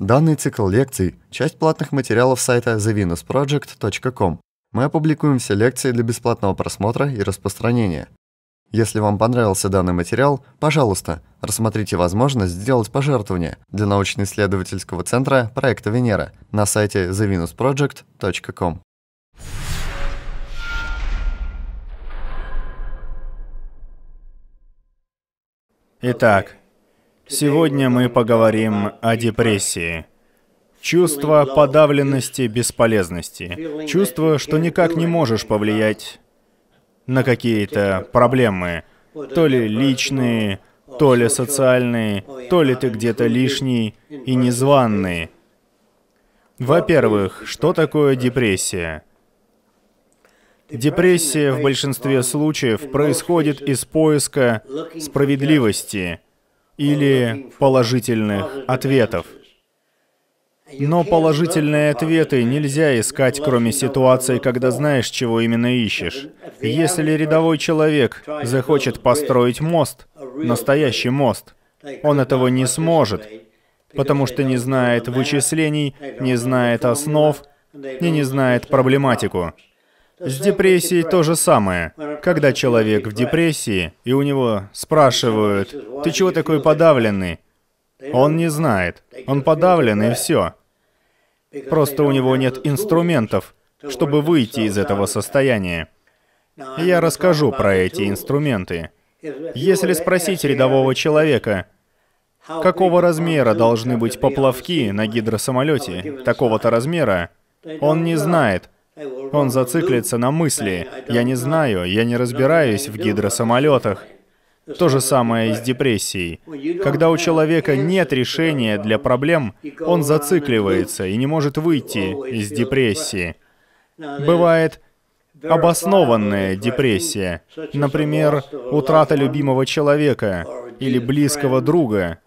Данный цикл лекций – часть платных материалов сайта thevenusproject.com. Мы опубликуем все лекции для бесплатного просмотра и распространения. Если вам понравился данный материал, пожалуйста, рассмотрите возможность сделать пожертвование для научно-исследовательского центра проекта Венера на сайте thevenusproject.com. Итак, сегодня мы поговорим о депрессии. Чувство подавленности, бесполезности. Чувство, что никак не можешь повлиять на какие-то проблемы. То ли личные, то ли социальные, то ли ты где-то лишний и незваный. Во-первых, что такое депрессия? Депрессия в большинстве случаев происходит из поиска справедливости или положительных ответов. Но положительные ответы нельзя искать, кроме ситуации, когда знаешь, чего именно ищешь. Если рядовой человек захочет построить мост, настоящий мост, он этого не сможет, потому что не знает вычислений, не знает основ и не знает проблематику. С депрессией то же самое. Когда человек в депрессии, и у него спрашивают, «Ты чего такой подавленный?» Он не знает. Он подавлен, и все. Просто у него нет инструментов, чтобы выйти из этого состояния. Я расскажу про эти инструменты. Если спросить рядового человека, какого размера должны быть поплавки на гидросамолете, такого-то размера, он не знает, он зациклится на мысли «я не знаю, я не разбираюсь в гидросамолетах». То же самое и с депрессией. Когда у человека нет решения для проблем, он зацикливается и не может выйти из депрессии. Бывает обоснованная депрессия, например, утрата любимого человека или близкого друга,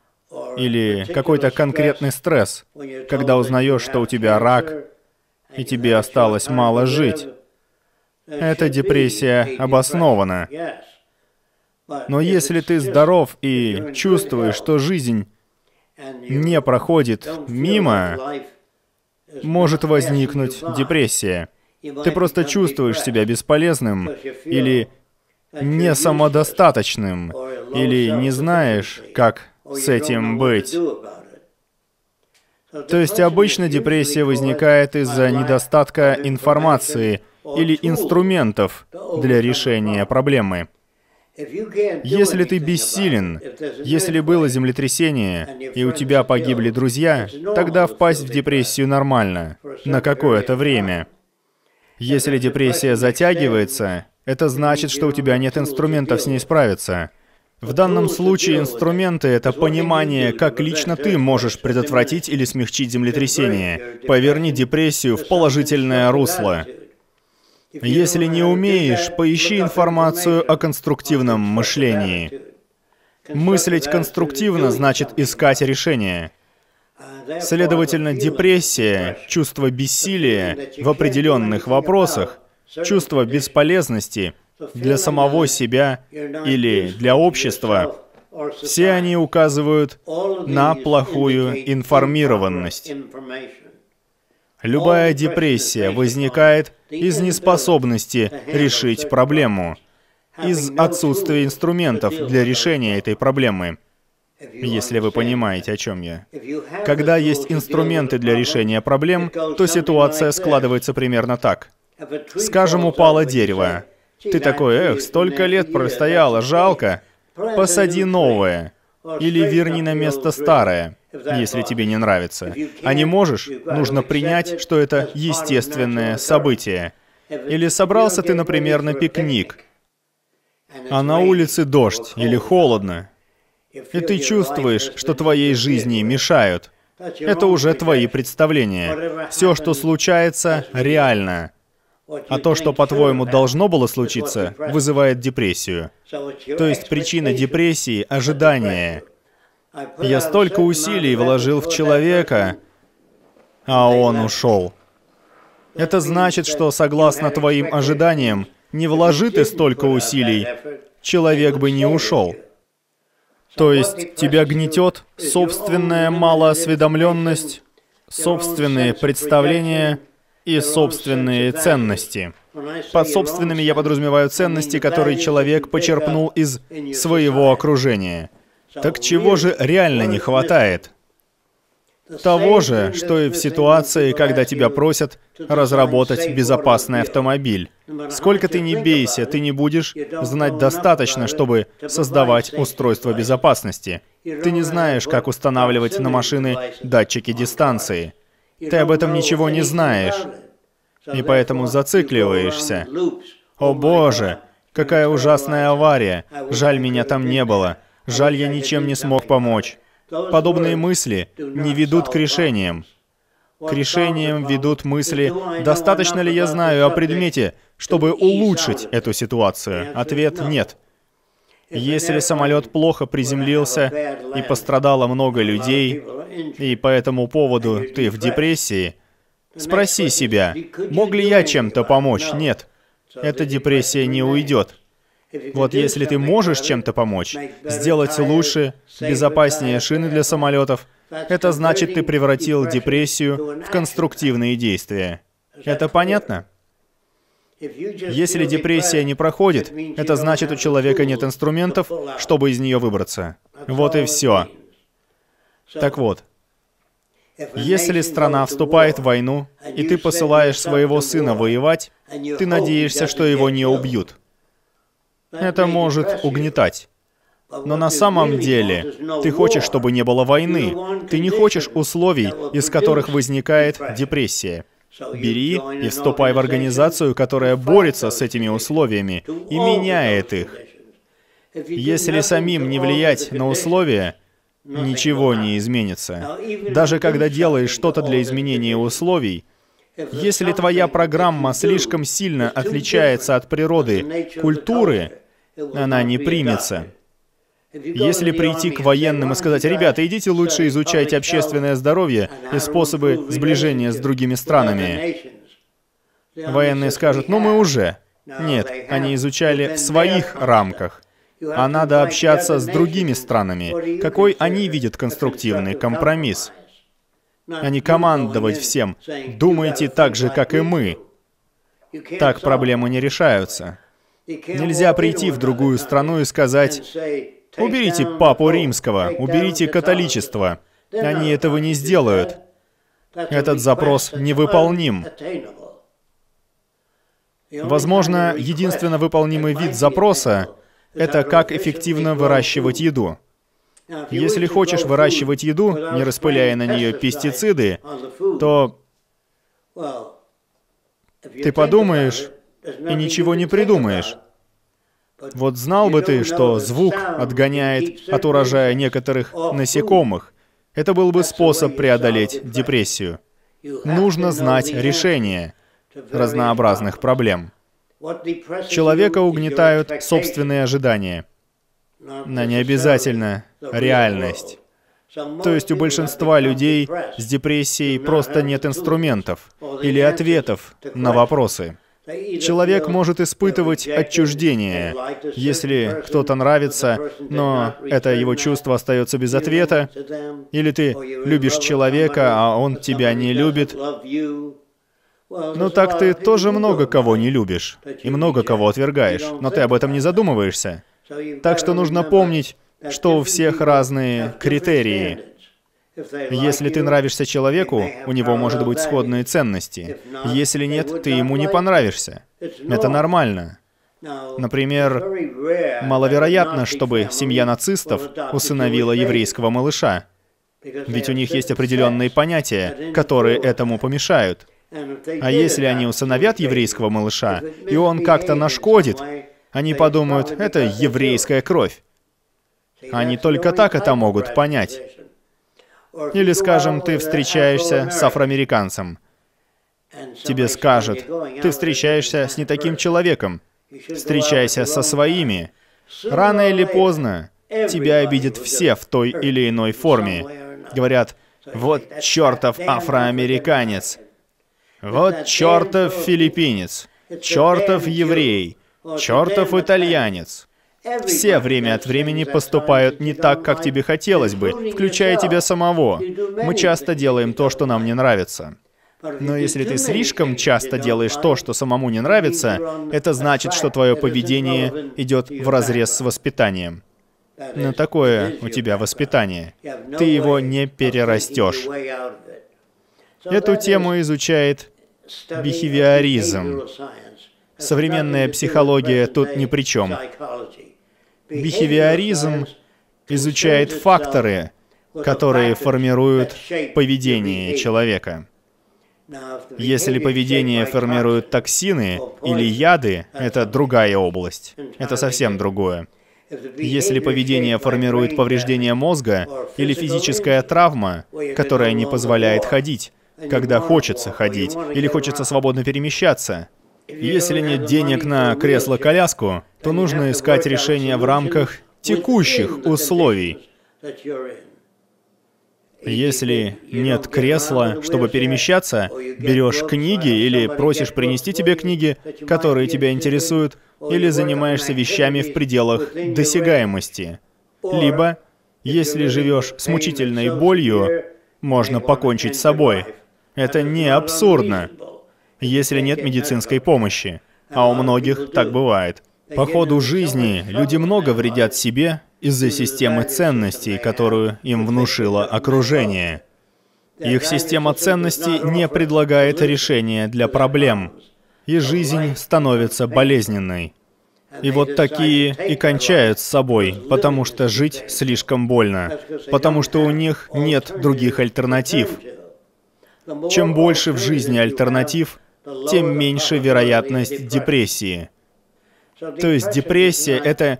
или какой-то конкретный стресс, когда узнаешь, что у тебя рак, и тебе осталось мало жить. Эта депрессия обоснована. Но если ты здоров и чувствуешь, что жизнь не проходит мимо, может возникнуть депрессия. Ты просто чувствуешь себя бесполезным или не самодостаточным, или не знаешь, как с этим быть. То есть обычно депрессия возникает из-за недостатка информации или инструментов для решения проблемы. Если ты бессилен, если было землетрясение, и у тебя погибли друзья, тогда впасть в депрессию нормально, на какое-то время. Если депрессия затягивается, это значит, что у тебя нет инструментов с ней справиться. В данном случае инструменты — это понимание, как лично ты можешь предотвратить или смягчить землетрясение. Поверни депрессию в положительное русло. Если не умеешь, поищи информацию о конструктивном мышлении. Мыслить конструктивно значит искать решение. Следовательно, депрессия, чувство бессилия в определенных вопросах, чувство бесполезности — для самого себя или для общества, все они указывают на плохую информированность. Любая депрессия возникает из неспособности решить проблему, из отсутствия инструментов для решения этой проблемы. Если вы понимаете, о чем я. Когда есть инструменты для решения проблем, то ситуация складывается примерно так. Скажем, упало дерево. Ты такой, эх, столько лет простояло, жалко. Посади новое. Или верни на место старое, если тебе не нравится. А не можешь, нужно принять, что это естественное событие. Или собрался ты, например, на пикник, а на улице дождь или холодно, и ты чувствуешь, что твоей жизни мешают. Это уже твои представления. Все, что случается, реально. А то, что, по-твоему, должно было случиться, вызывает депрессию. То есть причина депрессии — ожидание. Я столько усилий вложил в человека, а он ушел. Это значит, что, согласно твоим ожиданиям, не вложи ты столько усилий, человек бы не ушел. То есть тебя гнетет собственная малоосведомленность, собственные представления и собственные ценности. Под собственными я подразумеваю ценности, которые человек почерпнул из своего окружения. Так чего же реально не хватает? Того же, что и в ситуации, когда тебя просят разработать безопасный автомобиль. Сколько ты не бейся, ты не будешь знать достаточно, чтобы создавать устройство безопасности. Ты не знаешь, как устанавливать на машины датчики дистанции. Ты об этом ничего не знаешь. И поэтому зацикливаешься. О боже, какая ужасная авария. Жаль, меня там не было. Жаль, я ничем не смог помочь. Подобные мысли не ведут к решениям. К решениям ведут мысли, достаточно ли я знаю о предмете, чтобы улучшить эту ситуацию? Ответ – нет. Если самолет плохо приземлился и пострадало много людей, и по этому поводу ты в депрессии, спроси себя, мог ли я чем-то помочь? Нет. Эта депрессия не уйдет. Вот если ты можешь чем-то помочь, сделать лучше, безопаснее шины для самолетов, это значит, ты превратил депрессию в конструктивные действия. Это понятно? Если депрессия не проходит, это значит, у человека нет инструментов, чтобы из нее выбраться. Вот и все. Так вот, если страна вступает в войну, и ты посылаешь своего сына воевать, ты надеешься, что его не убьют. Это может угнетать. Но на самом деле ты хочешь, чтобы не было войны. Ты не хочешь условий, из которых возникает депрессия. Бери и вступай в организацию, которая борется с этими условиями и меняет их. Если самим не влиять на условия, ничего не изменится. Даже когда делаешь что-то для изменения условий, если твоя программа слишком сильно отличается от природы, культуры, она не примется. Если прийти к военным и сказать, ребята, идите лучше изучайте общественное здоровье и способы сближения с другими странами, военные скажут, ну мы уже. Нет, они изучали в своих рамках. А надо общаться с другими странами. Какой они видят конструктивный компромисс? А не командовать всем. Думайте так же, как и мы. Так проблемы не решаются. Нельзя прийти в другую страну и сказать, уберите папу римского, уберите католичество. Они этого не сделают. Этот запрос невыполним. Возможно, единственно выполнимый вид запроса — это как эффективно выращивать еду. Если хочешь выращивать еду, не распыляя на нее пестициды, то ты подумаешь, и ничего не придумаешь. Вот знал бы ты, что звук отгоняет от урожая некоторых насекомых. Это был бы способ преодолеть депрессию. Нужно знать решение разнообразных проблем. Человека угнетают собственные ожидания, но не обязательно реальность. То есть у большинства людей с депрессией просто нет инструментов или ответов на вопросы. Человек может испытывать отчуждение, если кто-то нравится, но это его чувство остается без ответа, или ты любишь человека, а он тебя не любит. Ну так ты тоже много кого не любишь и много кого отвергаешь, но ты об этом не задумываешься. Так что нужно помнить, что у всех разные критерии. Если ты нравишься человеку, у него может быть сходные ценности. Если нет, ты ему не понравишься. Это нормально. Например, маловероятно, чтобы семья нацистов усыновила еврейского малыша. Ведь у них есть определенные понятия, которые этому помешают. А если они усыновят еврейского малыша, и он как-то нашкодит, они подумают, это еврейская кровь. Они только так это могут понять. Или, скажем, ты встречаешься с афроамериканцем. Тебе скажут, ты встречаешься с не таким человеком. Встречайся со своими. Рано или поздно тебя обидят все в той или иной форме. Говорят, вот чертов афроамериканец. Вот чертов филиппинец. Чертов еврей. Чертов итальянец. Все время от времени поступают не так, как тебе хотелось бы, включая тебя самого. Мы часто делаем то, что нам не нравится. Но если ты слишком часто делаешь то, что самому не нравится, это значит, что твое поведение идет в разрез с воспитанием. Но такое у тебя воспитание. Ты его не перерастешь. Эту тему изучает бихевиоризм. Современная психология тут ни при чем. Бихевиоризм изучает факторы, которые формируют поведение человека. Если поведение формируют токсины или яды, это другая область. Это совсем другое. Если поведение формирует повреждение мозга или физическая травма, которая не позволяет ходить, когда хочется ходить или хочется свободно перемещаться, если нет денег на кресло-коляску, то нужно искать решение в рамках текущих условий. Если нет кресла, чтобы перемещаться, берешь книги или просишь принести тебе книги, которые тебя интересуют, или занимаешься вещами в пределах досягаемости. Либо, если живешь с мучительной болью, можно покончить с собой. Это не абсурдно если нет медицинской помощи. А у многих так бывает. По ходу жизни люди много вредят себе из-за системы ценностей, которую им внушило окружение. Их система ценностей не предлагает решения для проблем, и жизнь становится болезненной. И вот такие и кончают с собой, потому что жить слишком больно, потому что у них нет других альтернатив. Чем больше в жизни альтернатив, тем меньше вероятность депрессии. То есть депрессия — это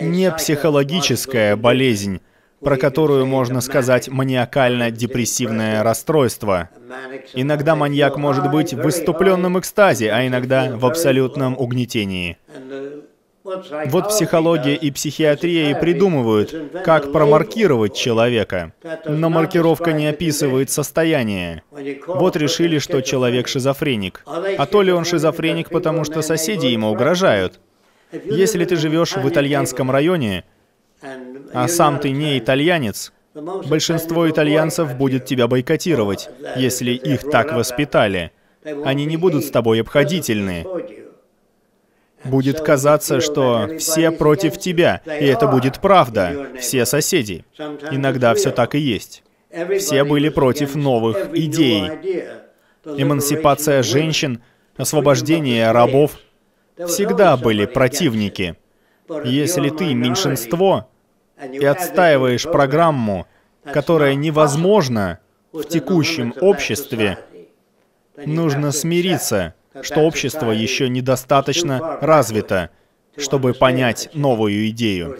не психологическая болезнь, про которую можно сказать маниакально-депрессивное расстройство. Иногда маньяк может быть в выступленном экстазе, а иногда в абсолютном угнетении. Вот психология и психиатрия и придумывают, как промаркировать человека. Но маркировка не описывает состояние. Вот решили, что человек шизофреник. А то ли он шизофреник, потому что соседи ему угрожают. Если ты живешь в итальянском районе, а сам ты не итальянец, большинство итальянцев будет тебя бойкотировать, если их так воспитали. Они не будут с тобой обходительны будет казаться, что все против тебя, и это будет правда, все соседи. Иногда все так и есть. Все были против новых идей. Эмансипация женщин, освобождение рабов всегда были противники. Если ты меньшинство и отстаиваешь программу, которая невозможна в текущем обществе, нужно смириться что общество еще недостаточно развито, чтобы понять новую идею.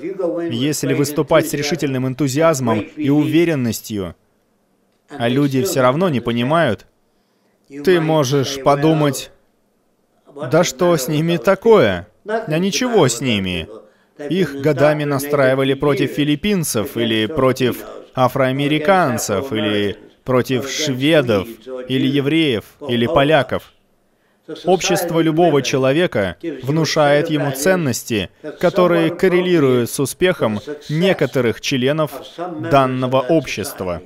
Если выступать с решительным энтузиазмом и уверенностью, а люди все равно не понимают, ты можешь подумать, да что с ними такое? Да ничего с ними. Их годами настраивали против филиппинцев или против афроамериканцев или против шведов или евреев или поляков. Общество любого человека внушает ему ценности, которые коррелируют с успехом некоторых членов данного общества.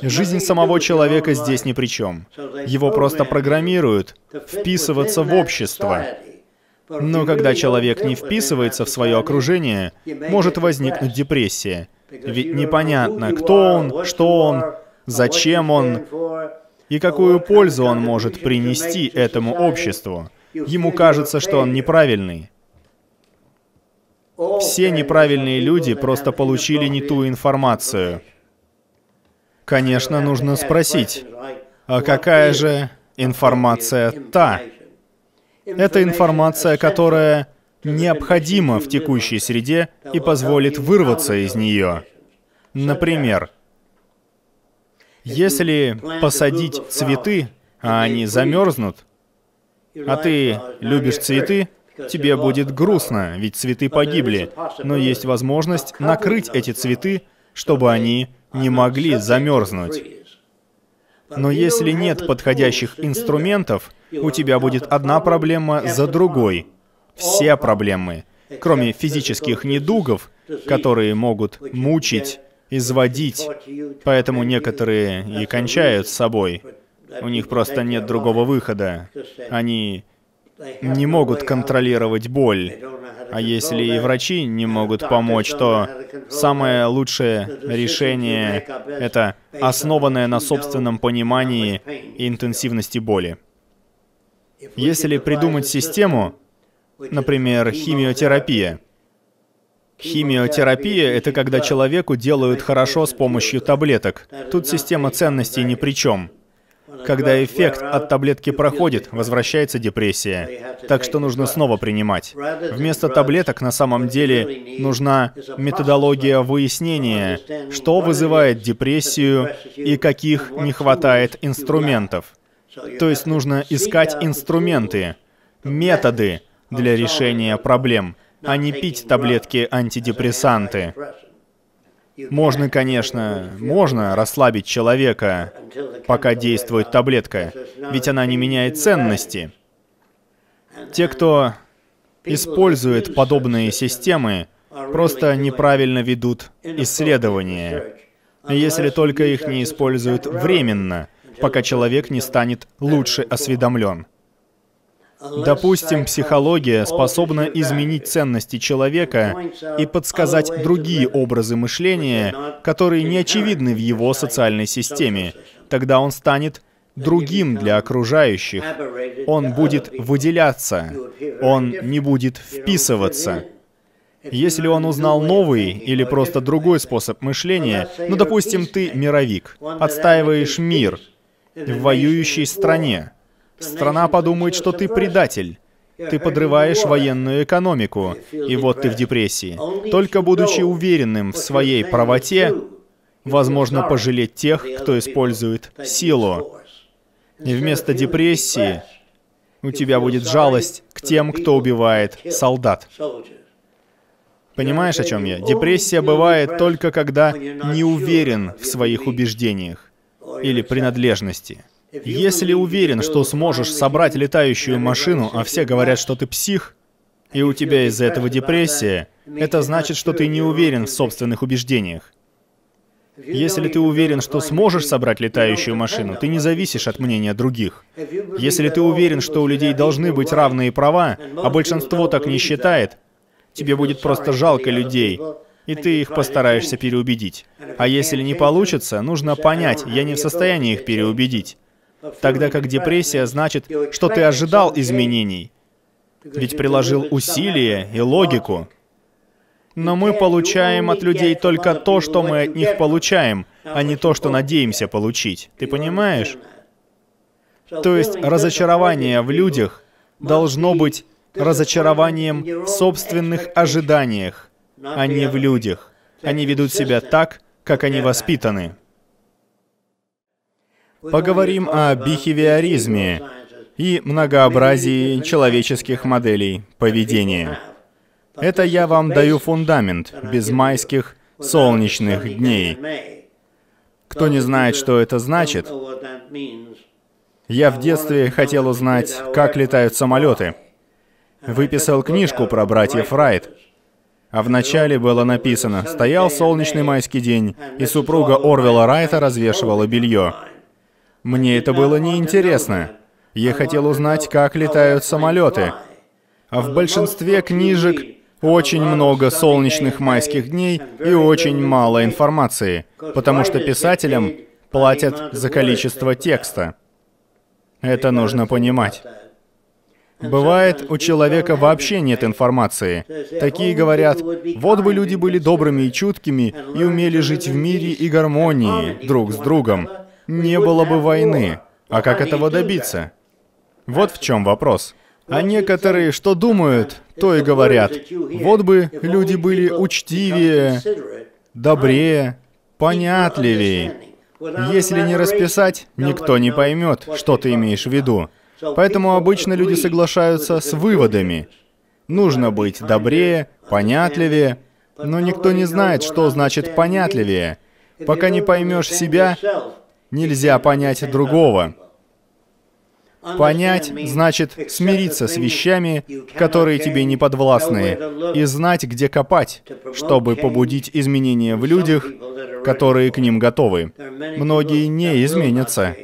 Жизнь самого человека здесь ни при чем. Его просто программируют вписываться в общество. Но когда человек не вписывается в свое окружение, может возникнуть депрессия. Ведь непонятно, кто он, что он, зачем он, и какую пользу он может принести этому обществу. Ему кажется, что он неправильный. Все неправильные люди просто получили не ту информацию. Конечно, нужно спросить, а какая же информация та? Это информация, которая необходима в текущей среде и позволит вырваться из нее. Например, если посадить цветы, а они замерзнут, а ты любишь цветы, тебе будет грустно, ведь цветы погибли, но есть возможность накрыть эти цветы, чтобы они не могли замерзнуть. Но если нет подходящих инструментов, у тебя будет одна проблема за другой. Все проблемы. кроме физических недугов, которые могут мучить, изводить, поэтому некоторые и кончают с собой. У них просто нет другого выхода. Они не могут контролировать боль. А если и врачи не могут помочь, то самое лучшее решение — это основанное на собственном понимании и интенсивности боли. Если придумать систему, например, химиотерапия, Химиотерапия — это когда человеку делают хорошо с помощью таблеток. Тут система ценностей ни при чем. Когда эффект от таблетки проходит, возвращается депрессия. Так что нужно снова принимать. Вместо таблеток на самом деле нужна методология выяснения, что вызывает депрессию и каких не хватает инструментов. То есть нужно искать инструменты, методы для решения проблем, а не пить таблетки антидепрессанты. Можно, конечно, можно расслабить человека, пока действует таблетка, ведь она не меняет ценности. Те, кто использует подобные системы, просто неправильно ведут исследования, если только их не используют временно, пока человек не станет лучше осведомлен. Допустим, психология способна изменить ценности человека и подсказать другие образы мышления, которые не очевидны в его социальной системе. Тогда он станет другим для окружающих. Он будет выделяться. Он не будет вписываться. Если он узнал новый или просто другой способ мышления, ну, допустим, ты мировик, отстаиваешь мир в воюющей стране, Страна подумает, что ты предатель. Ты подрываешь военную экономику, и вот ты в депрессии. Только будучи уверенным в своей правоте, возможно пожалеть тех, кто использует силу. И вместо депрессии у тебя будет жалость к тем, кто убивает солдат. Понимаешь, о чем я? Депрессия бывает только когда не уверен в своих убеждениях или принадлежности. Если уверен, что сможешь собрать летающую машину, а все говорят, что ты псих, и у тебя из-за этого депрессия, это значит, что ты не уверен в собственных убеждениях. Если ты уверен, что сможешь собрать летающую машину, ты не зависишь от мнения других. Если ты уверен, что у людей должны быть равные права, а большинство так не считает, тебе будет просто жалко людей, и ты их постараешься переубедить. А если не получится, нужно понять, я не в состоянии их переубедить. Тогда как депрессия значит, что ты ожидал изменений, ведь приложил усилия и логику. Но мы получаем от людей только то, что мы от них получаем, а не то, что надеемся получить. Ты понимаешь? То есть разочарование в людях должно быть разочарованием в собственных ожиданиях, а не в людях. Они ведут себя так, как они воспитаны. Поговорим о бихевиоризме и многообразии человеческих моделей поведения. Это я вам даю фундамент без майских солнечных дней. Кто не знает, что это значит, я в детстве хотел узнать, как летают самолеты. Выписал книжку про братьев Райт. А в начале было написано «Стоял солнечный майский день, и супруга Орвела Райта развешивала белье». Мне это было неинтересно. Я хотел узнать, как летают самолеты. А в большинстве книжек очень много солнечных майских дней и очень мало информации, потому что писателям платят за количество текста. Это нужно понимать. Бывает, у человека вообще нет информации. Такие говорят, вот бы люди были добрыми и чуткими и умели жить в мире и гармонии друг с другом не было бы войны. А как этого добиться? Вот в чем вопрос. А некоторые что думают, то и говорят. Вот бы люди были учтивее, добрее, понятливее. Если не расписать, никто не поймет, что ты имеешь в виду. Поэтому обычно люди соглашаются с выводами. Нужно быть добрее, понятливее, но никто не знает, что значит понятливее. Пока не поймешь себя, нельзя понять другого. Понять значит смириться с вещами, которые тебе не подвластны, и знать, где копать, чтобы побудить изменения в людях, которые к ним готовы. Многие не изменятся.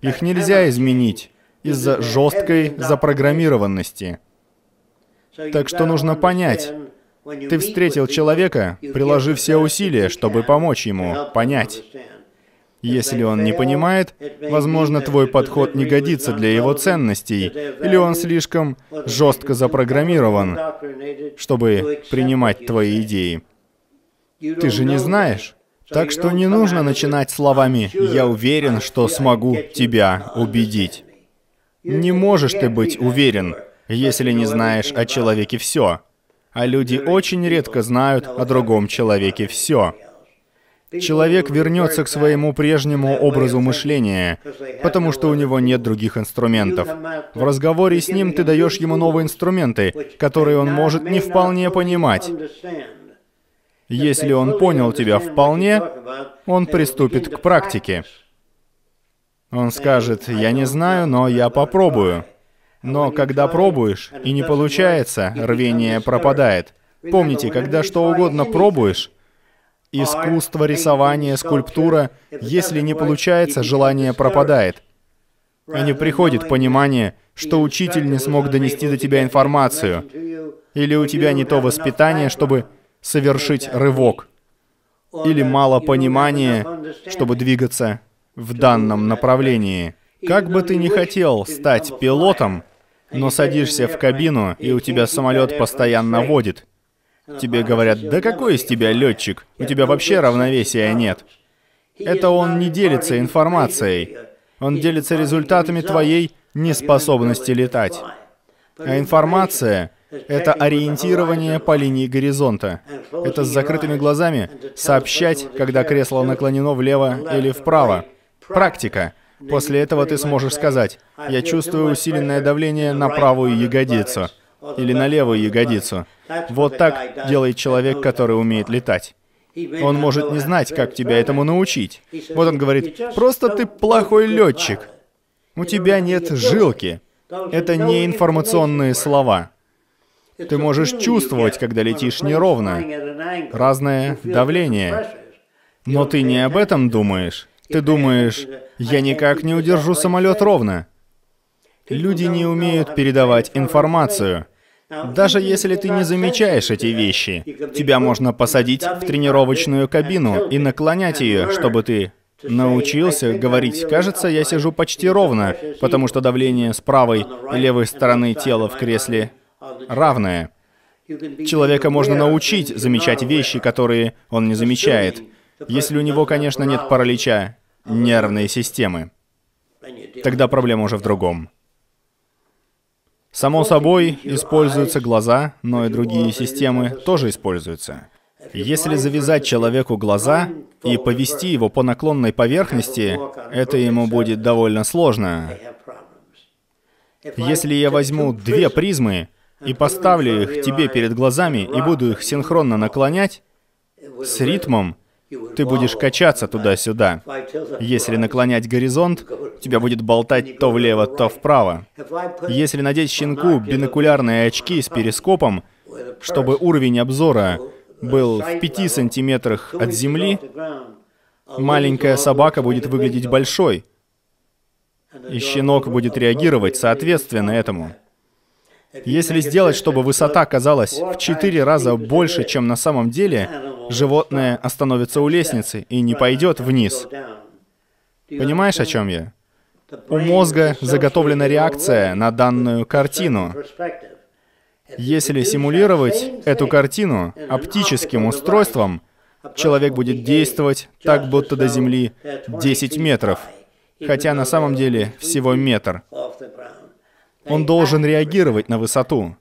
Их нельзя изменить из-за жесткой запрограммированности. Так что нужно понять, ты встретил человека, приложи все усилия, чтобы помочь ему понять. Если он не понимает, возможно, твой подход не годится для его ценностей, или он слишком жестко запрограммирован, чтобы принимать твои идеи. Ты же не знаешь. Так что не нужно начинать словами «я уверен, что смогу тебя убедить». Не можешь ты быть уверен, если не знаешь о человеке все. А люди очень редко знают о другом человеке все. Человек вернется к своему прежнему образу мышления, потому что у него нет других инструментов. В разговоре с ним ты даешь ему новые инструменты, которые он может не вполне понимать. Если он понял тебя вполне, он приступит к практике. Он скажет, я не знаю, но я попробую. Но когда пробуешь и не получается, рвение пропадает. Помните, когда что угодно пробуешь, Искусство, рисование, скульптура, если не получается, желание пропадает. И не приходит понимание, что учитель не смог донести до тебя информацию, или у тебя не то воспитание, чтобы совершить рывок, или мало понимания, чтобы двигаться в данном направлении. Как бы ты ни хотел стать пилотом, но садишься в кабину, и у тебя самолет постоянно водит. Тебе говорят, да какой из тебя летчик? У тебя вообще равновесия нет. Это он не делится информацией. Он делится результатами твоей неспособности летать. А информация — это ориентирование по линии горизонта. Это с закрытыми глазами сообщать, когда кресло наклонено влево или вправо. Практика. После этого ты сможешь сказать, я чувствую усиленное давление на правую ягодицу или на левую ягодицу. Вот так делает человек, который умеет летать. Он может не знать, как тебя этому научить. Вот он говорит, просто ты плохой летчик. У тебя нет жилки. Это не информационные слова. Ты можешь чувствовать, когда летишь неровно. Разное давление. Но ты не об этом думаешь. Ты думаешь, я никак не удержу самолет ровно. Люди не умеют передавать информацию. Даже если ты не замечаешь эти вещи, тебя можно посадить в тренировочную кабину и наклонять ее, чтобы ты научился говорить, кажется, я сижу почти ровно, потому что давление с правой и левой стороны тела в кресле равное. Человека можно научить замечать вещи, которые он не замечает, если у него, конечно, нет паралича нервной системы. Тогда проблема уже в другом. Само собой, используются глаза, но и другие системы тоже используются. Если завязать человеку глаза и повести его по наклонной поверхности, это ему будет довольно сложно. Если я возьму две призмы и поставлю их тебе перед глазами и буду их синхронно наклонять, с ритмом ты будешь качаться туда-сюда. Если наклонять горизонт, тебя будет болтать то влево, то вправо. Если надеть щенку бинокулярные очки с перископом, чтобы уровень обзора был в 5 сантиметрах от земли, маленькая собака будет выглядеть большой, и щенок будет реагировать соответственно этому. Если сделать, чтобы высота казалась в 4 раза больше, чем на самом деле, животное остановится у лестницы и не пойдет вниз. Понимаешь, о чем я? У мозга заготовлена реакция на данную картину. Если симулировать эту картину оптическим устройством, человек будет действовать так, будто до Земли 10 метров, хотя на самом деле всего метр. Он должен реагировать на высоту.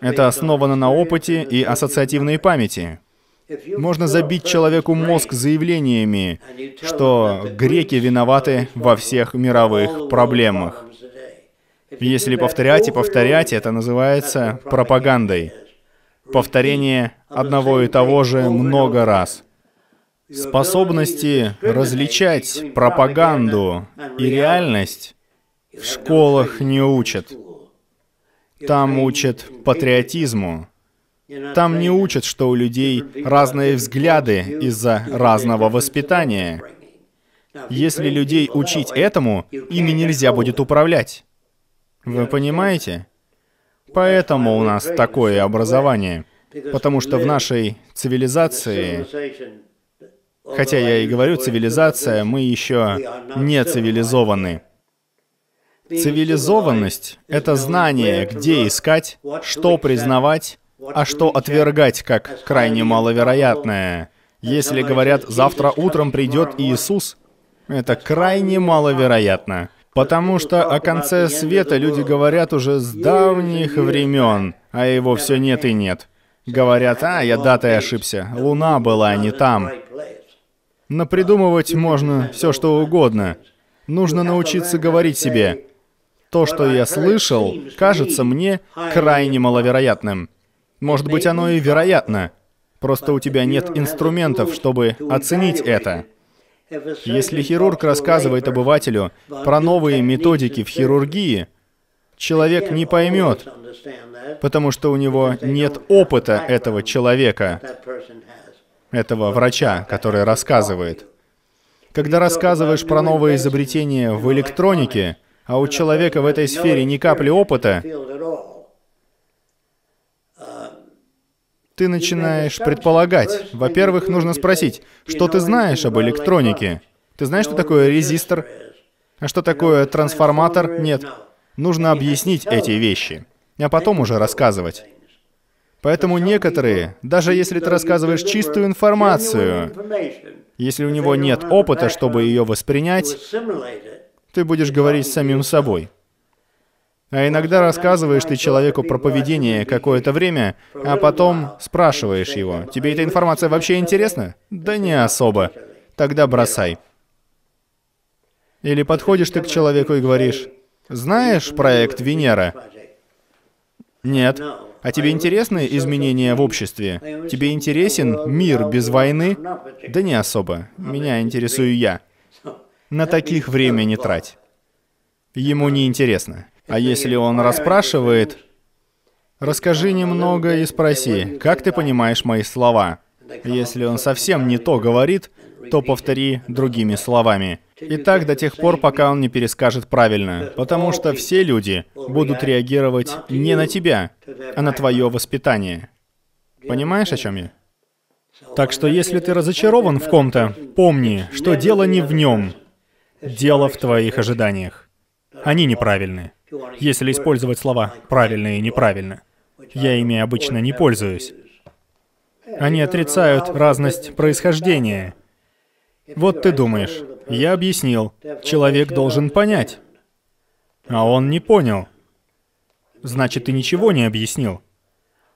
Это основано на опыте и ассоциативной памяти. Можно забить человеку мозг заявлениями, что греки виноваты во всех мировых проблемах. Если повторять и повторять, это называется пропагандой. Повторение одного и того же много раз. Способности различать пропаганду и реальность в школах не учат. Там учат патриотизму. Там не учат, что у людей разные взгляды из-за разного воспитания. Если людей учить этому, ими нельзя будет управлять. Вы понимаете? Поэтому у нас такое образование. Потому что в нашей цивилизации, хотя я и говорю цивилизация, мы еще не цивилизованы. Цивилизованность — это знание, где искать, что признавать, а что отвергать как крайне маловероятное. Если говорят «завтра утром придет Иисус», это крайне маловероятно. Потому что о конце света люди говорят уже с давних времен, а его все нет и нет. Говорят, а, я датой ошибся, луна была не там. Напридумывать можно все что угодно. Нужно научиться говорить себе, то, что я слышал, кажется мне крайне маловероятным. Может быть, оно и вероятно. Просто у тебя нет инструментов, чтобы оценить это. Если хирург рассказывает обывателю про новые методики в хирургии, человек не поймет, потому что у него нет опыта этого человека, этого врача, который рассказывает. Когда рассказываешь про новые изобретения в электронике, а у человека в этой сфере ни капли опыта, ты начинаешь предполагать. Во-первых, нужно спросить, что ты знаешь об электронике? Ты знаешь, что такое резистор? А что такое трансформатор? Нет. Нужно объяснить эти вещи, а потом уже рассказывать. Поэтому некоторые, даже если ты рассказываешь чистую информацию, если у него нет опыта, чтобы ее воспринять, ты будешь говорить с самим собой. А иногда рассказываешь ты человеку про поведение какое-то время, а потом спрашиваешь его, тебе эта информация вообще интересна? Да не особо. Тогда бросай. Или подходишь ты к человеку и говоришь, знаешь проект Венера? Нет. А тебе интересны изменения в обществе? Тебе интересен мир без войны? Да не особо. Меня интересую я. На таких время не трать. Ему не интересно. А если он расспрашивает, расскажи немного и спроси, как ты понимаешь мои слова? Если он совсем не то говорит, то повтори другими словами. И так до тех пор, пока он не перескажет правильно. Потому что все люди будут реагировать не на тебя, а на твое воспитание. Понимаешь, о чем я? Так что если ты разочарован в ком-то, помни, что дело не в нем, Дело в твоих ожиданиях. Они неправильны. Если использовать слова «правильно» и «неправильно», я ими обычно не пользуюсь. Они отрицают разность происхождения. Вот ты думаешь, я объяснил, человек должен понять. А он не понял. Значит, ты ничего не объяснил.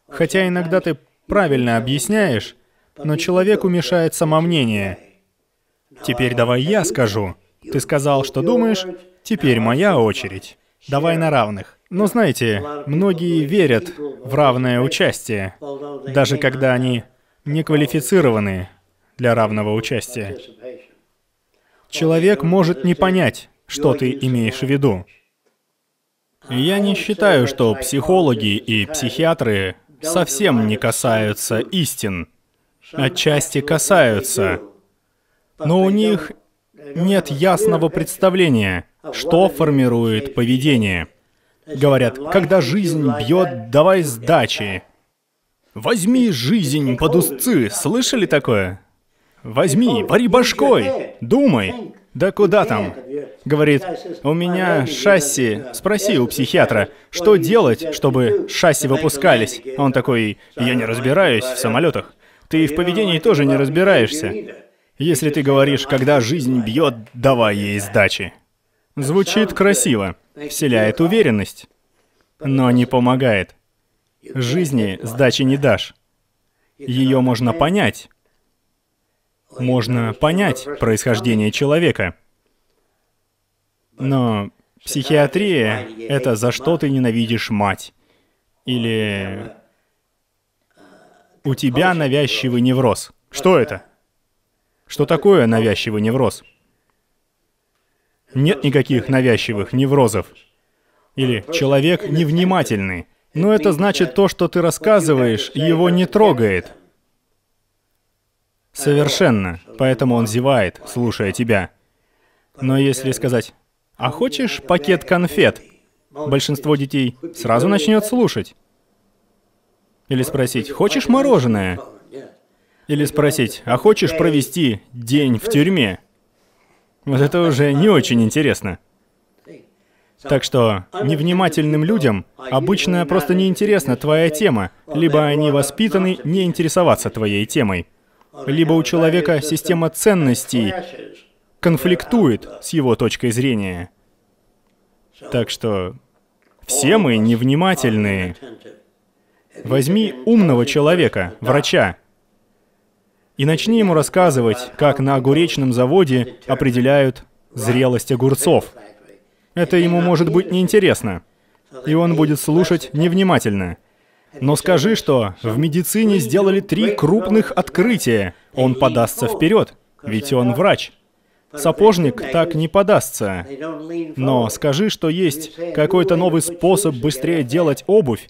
Хотя иногда ты правильно объясняешь, но человеку мешает самомнение. Теперь давай я скажу. Ты сказал, что думаешь, теперь моя очередь. Давай на равных. Но знаете, многие верят в равное участие, даже когда они не квалифицированы для равного участия. Человек может не понять, что ты имеешь в виду. Я не считаю, что психологи и психиатры совсем не касаются истин. Отчасти касаются. Но у них нет ясного представления, что формирует поведение. Говорят, когда жизнь бьет, давай сдачи. Возьми жизнь под узцы, слышали такое? Возьми, вари башкой, думай. Да куда там? Говорит, у меня шасси. Спроси у психиатра, что делать, чтобы шасси выпускались. Он такой, я не разбираюсь в самолетах. Ты в поведении тоже не разбираешься. Если ты говоришь, когда жизнь бьет, давай ей сдачи. Звучит красиво, вселяет уверенность, но не помогает. Жизни сдачи не дашь. Ее можно понять. Можно понять происхождение человека. Но психиатрия — это за что ты ненавидишь мать. Или у тебя навязчивый невроз. Что это? Что такое навязчивый невроз? Нет никаких навязчивых неврозов. Или человек невнимательный. Но это значит то, что ты рассказываешь, его не трогает. Совершенно. Поэтому он зевает, слушая тебя. Но если сказать, а хочешь пакет конфет? Большинство детей сразу начнет слушать. Или спросить, хочешь мороженое? Или спросить, а хочешь провести день в тюрьме? Вот это уже не очень интересно. Так что невнимательным людям обычно просто неинтересна твоя тема, либо они воспитаны не интересоваться твоей темой, либо у человека система ценностей конфликтует с его точкой зрения. Так что все мы невнимательные. Возьми умного человека, врача, и начни ему рассказывать, как на огуречном заводе определяют зрелость огурцов. Это ему может быть неинтересно, и он будет слушать невнимательно. Но скажи, что в медицине сделали три крупных открытия. Он подастся вперед, ведь он врач. Сапожник так не подастся. Но скажи, что есть какой-то новый способ быстрее делать обувь,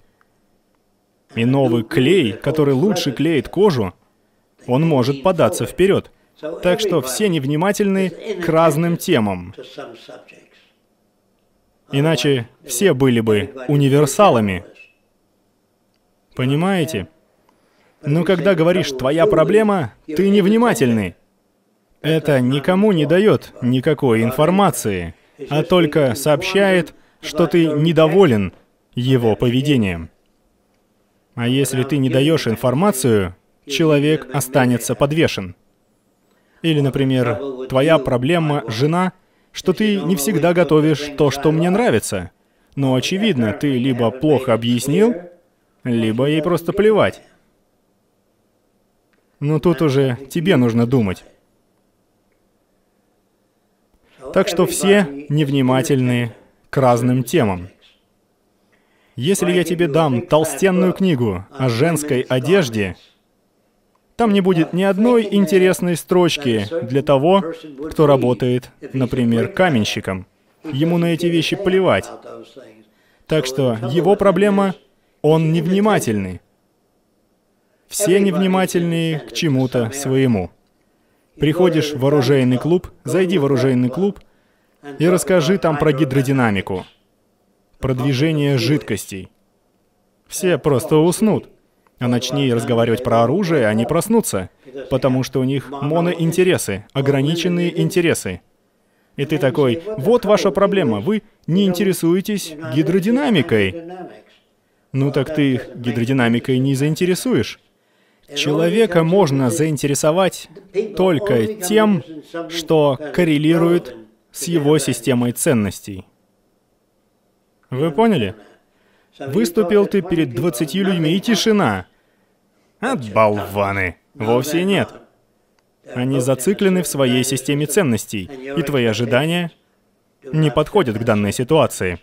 и новый клей, который лучше клеит кожу, он может податься вперед. Так что все невнимательны к разным темам. Иначе все были бы универсалами. Понимаете? Но когда говоришь «твоя проблема», ты невнимательный. Это никому не дает никакой информации, а только сообщает, что ты недоволен его поведением. А если ты не даешь информацию, человек останется подвешен. Или, например, твоя проблема — жена, что ты не всегда готовишь то, что мне нравится. Но, очевидно, ты либо плохо объяснил, либо ей просто плевать. Но тут уже тебе нужно думать. Так что все невнимательны к разным темам. Если я тебе дам толстенную книгу о женской одежде, там не будет ни одной интересной строчки для того, кто работает, например, каменщиком. Ему на эти вещи плевать. Так что его проблема — он невнимательный. Все невнимательные к чему-то своему. Приходишь в оружейный клуб, зайди в оружейный клуб и расскажи там про гидродинамику, про движение жидкостей. Все просто уснут. А начни разговаривать про оружие, они проснутся, потому что у них моноинтересы, ограниченные интересы. И ты такой, вот ваша проблема, вы не интересуетесь гидродинамикой. Ну так ты их гидродинамикой не заинтересуешь. Человека можно заинтересовать только тем, что коррелирует с его системой ценностей. Вы поняли? Выступил ты перед 20 людьми, и тишина. От болваны. Вовсе нет. Они зациклены в своей системе ценностей, и твои ожидания не подходят к данной ситуации.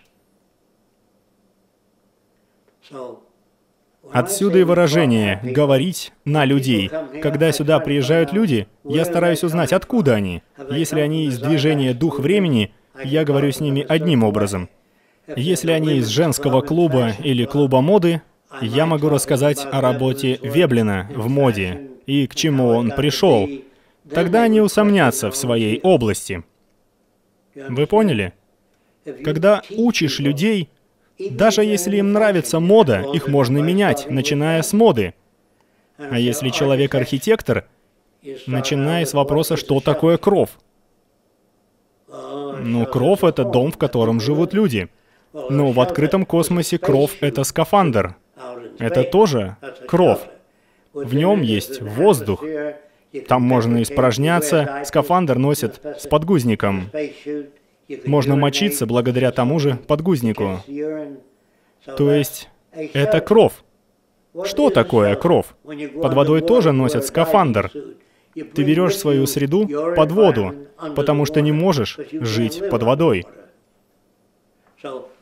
Отсюда и выражение «говорить на людей». Когда сюда приезжают люди, я стараюсь узнать, откуда они. Если они из движения «Дух времени», я говорю с ними одним образом. Если они из женского клуба или клуба моды, я могу рассказать о работе Веблина в моде и к чему он пришел. Тогда они усомнятся в своей области. Вы поняли? Когда учишь людей, даже если им нравится мода, их можно менять, начиная с моды. А если человек архитектор, начиная с вопроса, что такое кров. Ну, кров — это дом, в котором живут люди. Но в открытом космосе кров — это скафандр. Это тоже кров. В нем есть воздух. Там можно испражняться, скафандр носит с подгузником. Можно мочиться благодаря тому же подгузнику. То есть это кров. Что такое кров? Под водой тоже носят скафандр. Ты берешь свою среду под воду, потому что не можешь жить под водой.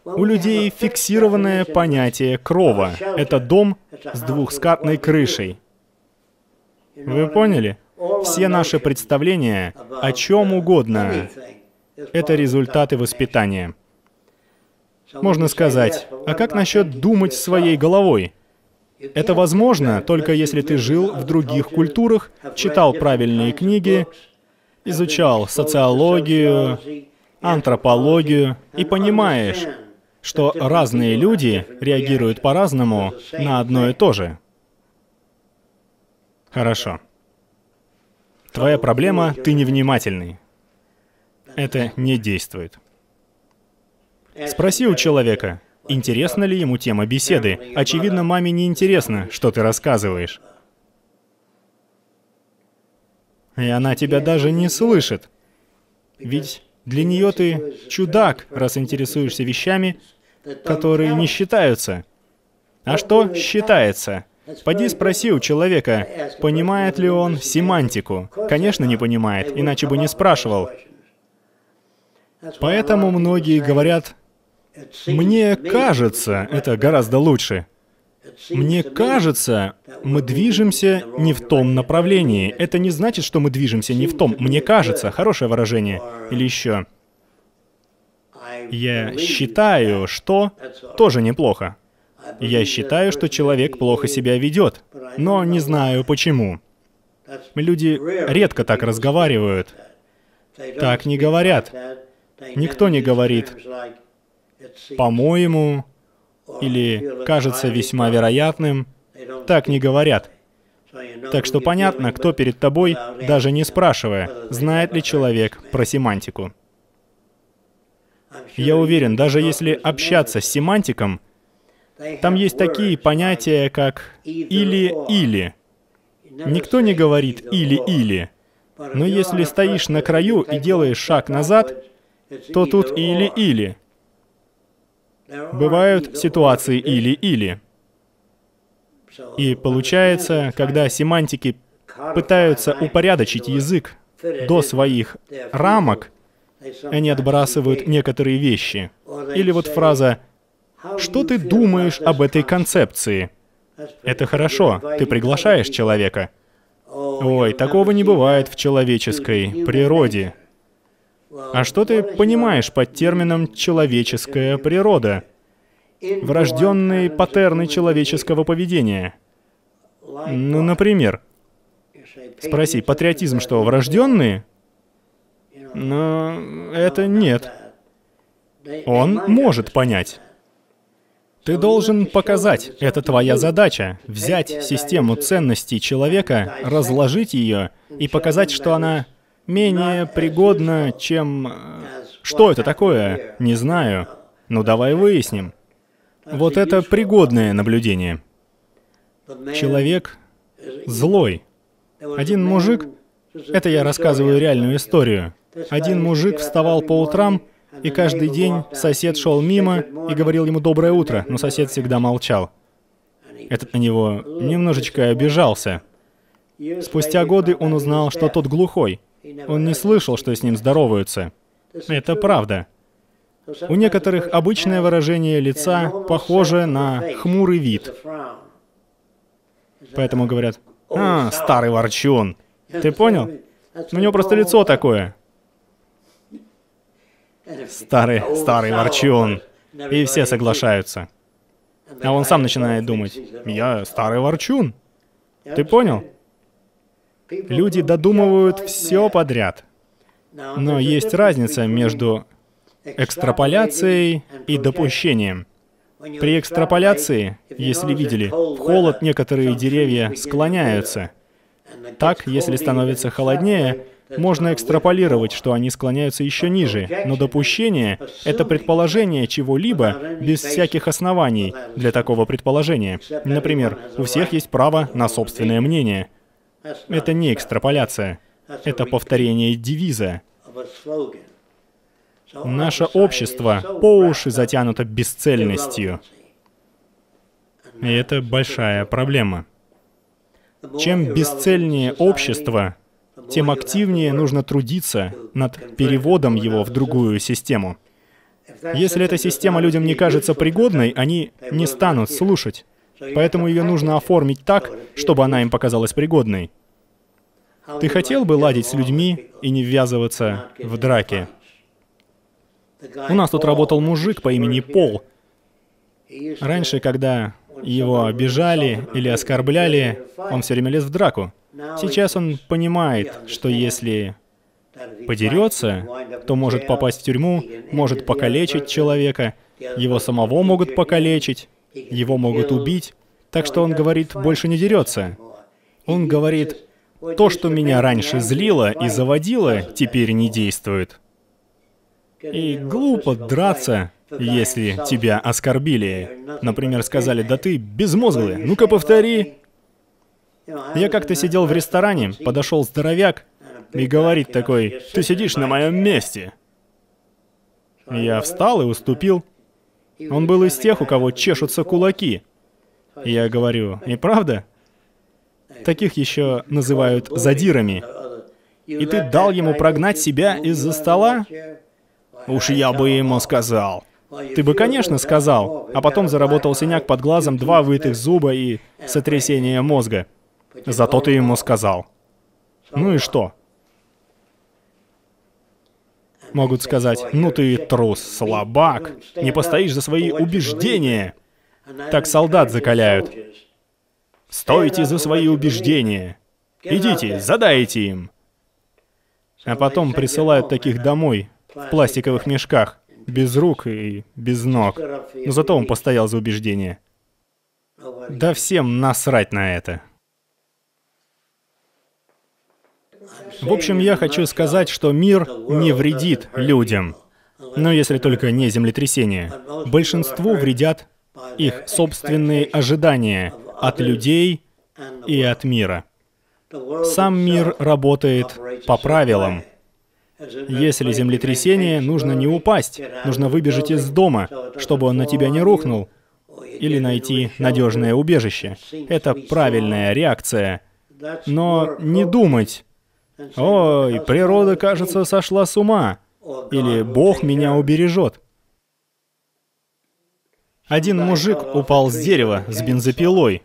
У людей фиксированное понятие крова. Это дом с двухскатной крышей. Вы поняли? Все наши представления о чем угодно — это результаты воспитания. Можно сказать, а как насчет думать своей головой? Это возможно только если ты жил в других культурах, читал правильные книги, изучал социологию, антропологию и понимаешь, что разные люди реагируют по-разному на одно и то же. Хорошо. Твоя проблема — ты невнимательный. Это не действует. Спроси у человека, интересна ли ему тема беседы. Очевидно, маме не интересно, что ты рассказываешь. И она тебя даже не слышит. Ведь для нее ты чудак, раз интересуешься вещами, которые не считаются. А что считается? Пойди спроси у человека, понимает ли он семантику. Конечно, не понимает, иначе бы не спрашивал. Поэтому многие говорят, «Мне кажется, это гораздо лучше». Мне кажется, мы движемся не в том направлении. Это не значит, что мы движемся не в том. Мне кажется, хорошее выражение. Или еще. Я считаю, что тоже неплохо. Я считаю, что человек плохо себя ведет, но не знаю почему. Люди редко так разговаривают. Так не говорят. Никто не говорит «по-моему» или «кажется весьма вероятным». Так не говорят. Так что понятно, кто перед тобой, даже не спрашивая, знает ли человек про семантику. Я уверен, даже если общаться с семантиком, там есть такие понятия, как «или-или». Никто не говорит «или-или». Но если стоишь на краю и делаешь шаг назад, то тут «или-или». Бывают ситуации «или-или». И получается, когда семантики пытаются упорядочить язык до своих рамок, они отбрасывают некоторые вещи. Или вот фраза «Что ты думаешь об этой концепции?» Это хорошо, ты приглашаешь человека. Ой, такого не бывает в человеческой природе. А что ты понимаешь под термином «человеческая природа»? Врожденные паттерны человеческого поведения. Ну, например, спроси, патриотизм что, врожденный? Но это нет. Он может понять. Ты должен показать, это твоя задача, взять систему ценностей человека, разложить ее и показать, что она менее пригодна, чем... Что это такое? Не знаю. Ну давай выясним. Вот это пригодное наблюдение. Человек злой. Один мужик, это я рассказываю реальную историю, один мужик вставал по утрам, и каждый день сосед шел мимо и говорил ему «доброе утро», но сосед всегда молчал. Этот на него немножечко обижался. Спустя годы он узнал, что тот глухой. Он не слышал, что с ним здороваются. Это правда. У некоторых обычное выражение лица похоже на хмурый вид. Поэтому говорят, «А, старый ворчун». Ты понял? У него просто лицо такое. Старый, старый ворчун. И все соглашаются. А он сам начинает думать, я старый ворчун. Ты понял? Люди додумывают все подряд. Но есть разница между экстраполяцией и допущением. При экстраполяции, если видели, в холод некоторые деревья склоняются. Так, если становится холоднее, можно экстраполировать, что они склоняются еще ниже, но допущение — это предположение чего-либо без всяких оснований для такого предположения. Например, у всех есть право на собственное мнение. Это не экстраполяция, это повторение девиза. Наше общество по уши затянуто бесцельностью. И это большая проблема. Чем бесцельнее общество, тем активнее нужно трудиться над переводом его в другую систему. Если эта система людям не кажется пригодной, они не станут слушать. Поэтому ее нужно оформить так, чтобы она им показалась пригодной. Ты хотел бы ладить с людьми и не ввязываться в драки? У нас тут работал мужик по имени Пол. Раньше, когда его обижали или оскорбляли, он все время лез в драку. Сейчас он понимает, что если подерется, то может попасть в тюрьму, может покалечить человека, его самого могут покалечить, его могут убить. Так что он говорит, больше не дерется. Он говорит, то, что меня раньше злило и заводило, теперь не действует. И глупо драться, если тебя оскорбили. Например, сказали, да ты безмозглый, ну-ка повтори. Я как-то сидел в ресторане, подошел здоровяк и говорит такой, ты сидишь на моем месте. Я встал и уступил. Он был из тех, у кого чешутся кулаки. Я говорю, и правда? Таких еще называют задирами. И ты дал ему прогнать себя из-за стола? Уж я бы ему сказал. Ты бы, конечно, сказал, а потом заработал синяк под глазом, два вытых зуба и сотрясение мозга. Зато ты ему сказал. Ну и что? Могут сказать, ну ты трус, слабак, не постоишь за свои убеждения. Так солдат закаляют. Стойте за свои убеждения. Идите, задайте им. А потом присылают таких домой, в пластиковых мешках, без рук и без ног. Но зато он постоял за убеждение. Да всем насрать на это. В общем, я хочу сказать, что мир не вредит людям. Но если только не землетрясения. Большинству вредят их собственные ожидания от людей и от мира. Сам мир работает по правилам. Если землетрясение, нужно не упасть, нужно выбежать из дома, чтобы он на тебя не рухнул, или найти надежное убежище. Это правильная реакция. Но не думать, «Ой, природа, кажется, сошла с ума», или «Бог меня убережет». Один мужик упал с дерева с бензопилой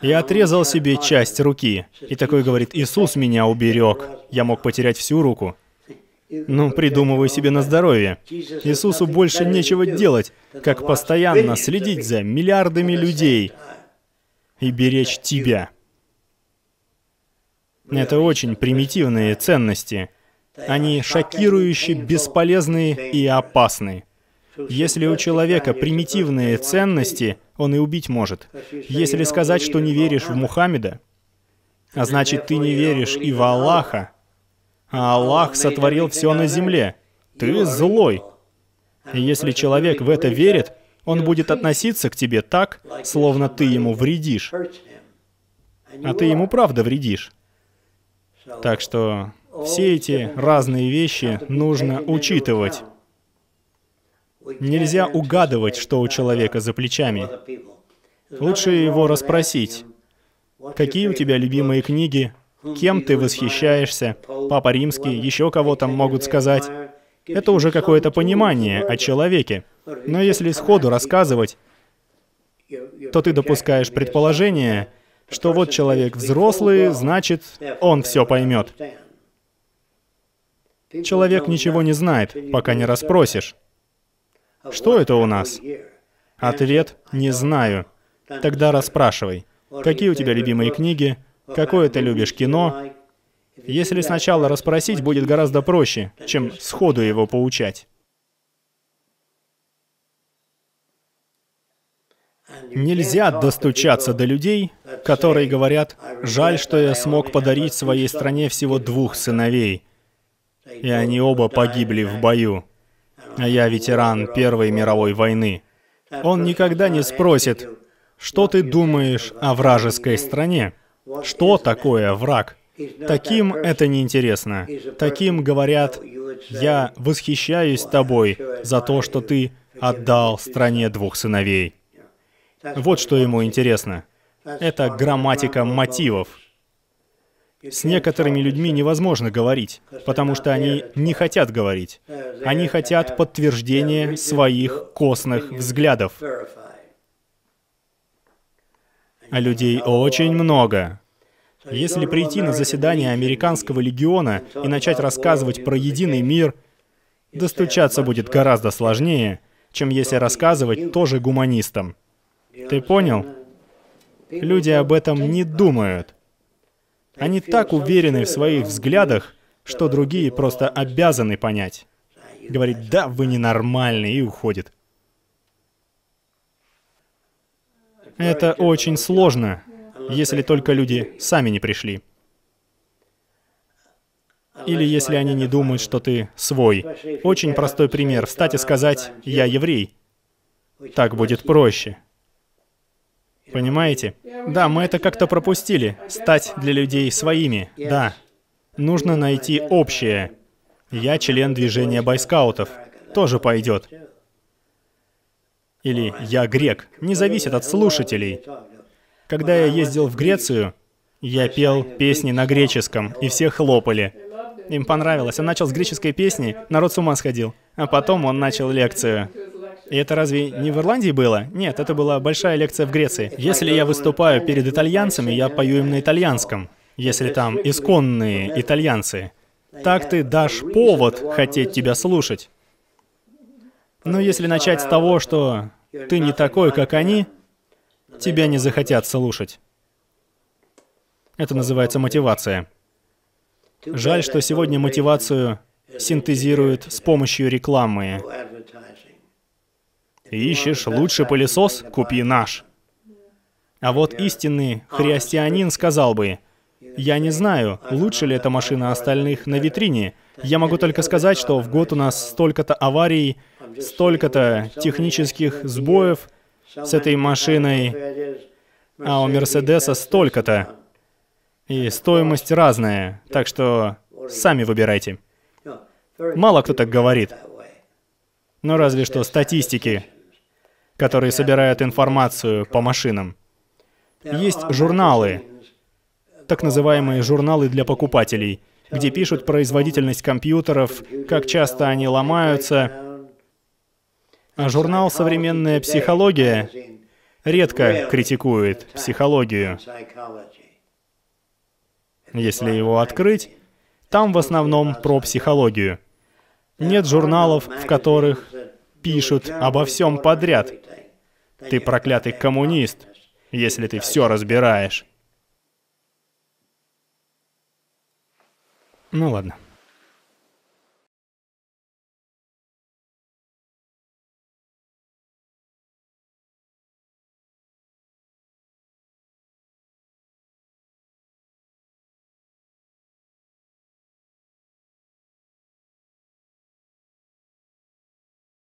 и отрезал себе часть руки. И такой говорит, Иисус меня уберег. Я мог потерять всю руку. Ну, придумывай себе на здоровье. Иисусу больше нечего делать, как постоянно следить за миллиардами людей и беречь тебя. Это очень примитивные ценности. Они шокирующе бесполезные и опасны. Если у человека примитивные ценности, он и убить может. Если сказать, что не веришь в Мухаммеда, а значит, ты не веришь и в Аллаха, а Аллах сотворил все на земле, ты злой. Если человек в это верит, он будет относиться к тебе так, словно ты ему вредишь. А ты ему правда вредишь. Так что все эти разные вещи нужно учитывать. Нельзя угадывать, что у человека за плечами. Лучше его расспросить. Какие у тебя любимые книги? Кем ты восхищаешься? Папа Римский, еще кого там могут сказать. Это уже какое-то понимание о человеке. Но если сходу рассказывать, то ты допускаешь предположение, что вот человек взрослый, значит, он все поймет. Человек ничего не знает, пока не расспросишь. Что это у нас? Ответ – не знаю. Тогда расспрашивай. Какие у тебя любимые книги? Какое ты любишь кино? Если сначала расспросить, будет гораздо проще, чем сходу его поучать. Нельзя достучаться до людей, которые говорят, «Жаль, что я смог подарить своей стране всего двух сыновей, и они оба погибли в бою, а я ветеран Первой мировой войны». Он никогда не спросит, «Что ты думаешь о вражеской стране? Что такое враг?» Таким это неинтересно. Таким говорят, «Я восхищаюсь тобой за то, что ты отдал стране двух сыновей». Вот что ему интересно. Это грамматика мотивов. С некоторыми людьми невозможно говорить, потому что они не хотят говорить. Они хотят подтверждения своих костных взглядов. А людей очень много. Если прийти на заседание американского легиона и начать рассказывать про единый мир, Достучаться будет гораздо сложнее, чем если рассказывать тоже гуманистам. Ты понял? Люди об этом не думают. Они так уверены в своих взглядах, что другие просто обязаны понять. Говорит, да, вы ненормальный, и уходит. Это очень сложно, если только люди сами не пришли. Или если они не думают, что ты свой. Очень простой пример. Встать и сказать «я еврей». Так будет проще. Понимаете? Да, мы это как-то пропустили. Стать для людей своими. Да. Нужно найти общее. Я член движения байскаутов. Тоже пойдет. Или я грек. Не зависит от слушателей. Когда я ездил в Грецию, я пел песни на греческом, и все хлопали. Им понравилось. Он начал с греческой песни, народ с ума сходил. А потом он начал лекцию. И это разве не в Ирландии было? Нет, это была большая лекция в Греции. Если я выступаю перед итальянцами, я пою им на итальянском. Если там исконные итальянцы. Так ты дашь повод хотеть тебя слушать. Но если начать с того, что ты не такой, как они, тебя не захотят слушать. Это называется мотивация. Жаль, что сегодня мотивацию синтезируют с помощью рекламы. Ищешь лучший пылесос? Купи наш. А вот истинный христианин сказал бы, я не знаю, лучше ли эта машина остальных на витрине. Я могу только сказать, что в год у нас столько-то аварий, столько-то технических сбоев с этой машиной, а у Мерседеса столько-то. И стоимость разная, так что сами выбирайте. Мало кто так говорит. Но разве что статистики которые собирают информацию по машинам. Есть журналы, так называемые журналы для покупателей, где пишут производительность компьютеров, как часто они ломаются. А журнал «Современная психология» редко критикует психологию. Если его открыть, там в основном про психологию. Нет журналов, в которых пишут обо всем подряд. Ты проклятый коммунист, если ты все разбираешь. Ну ладно.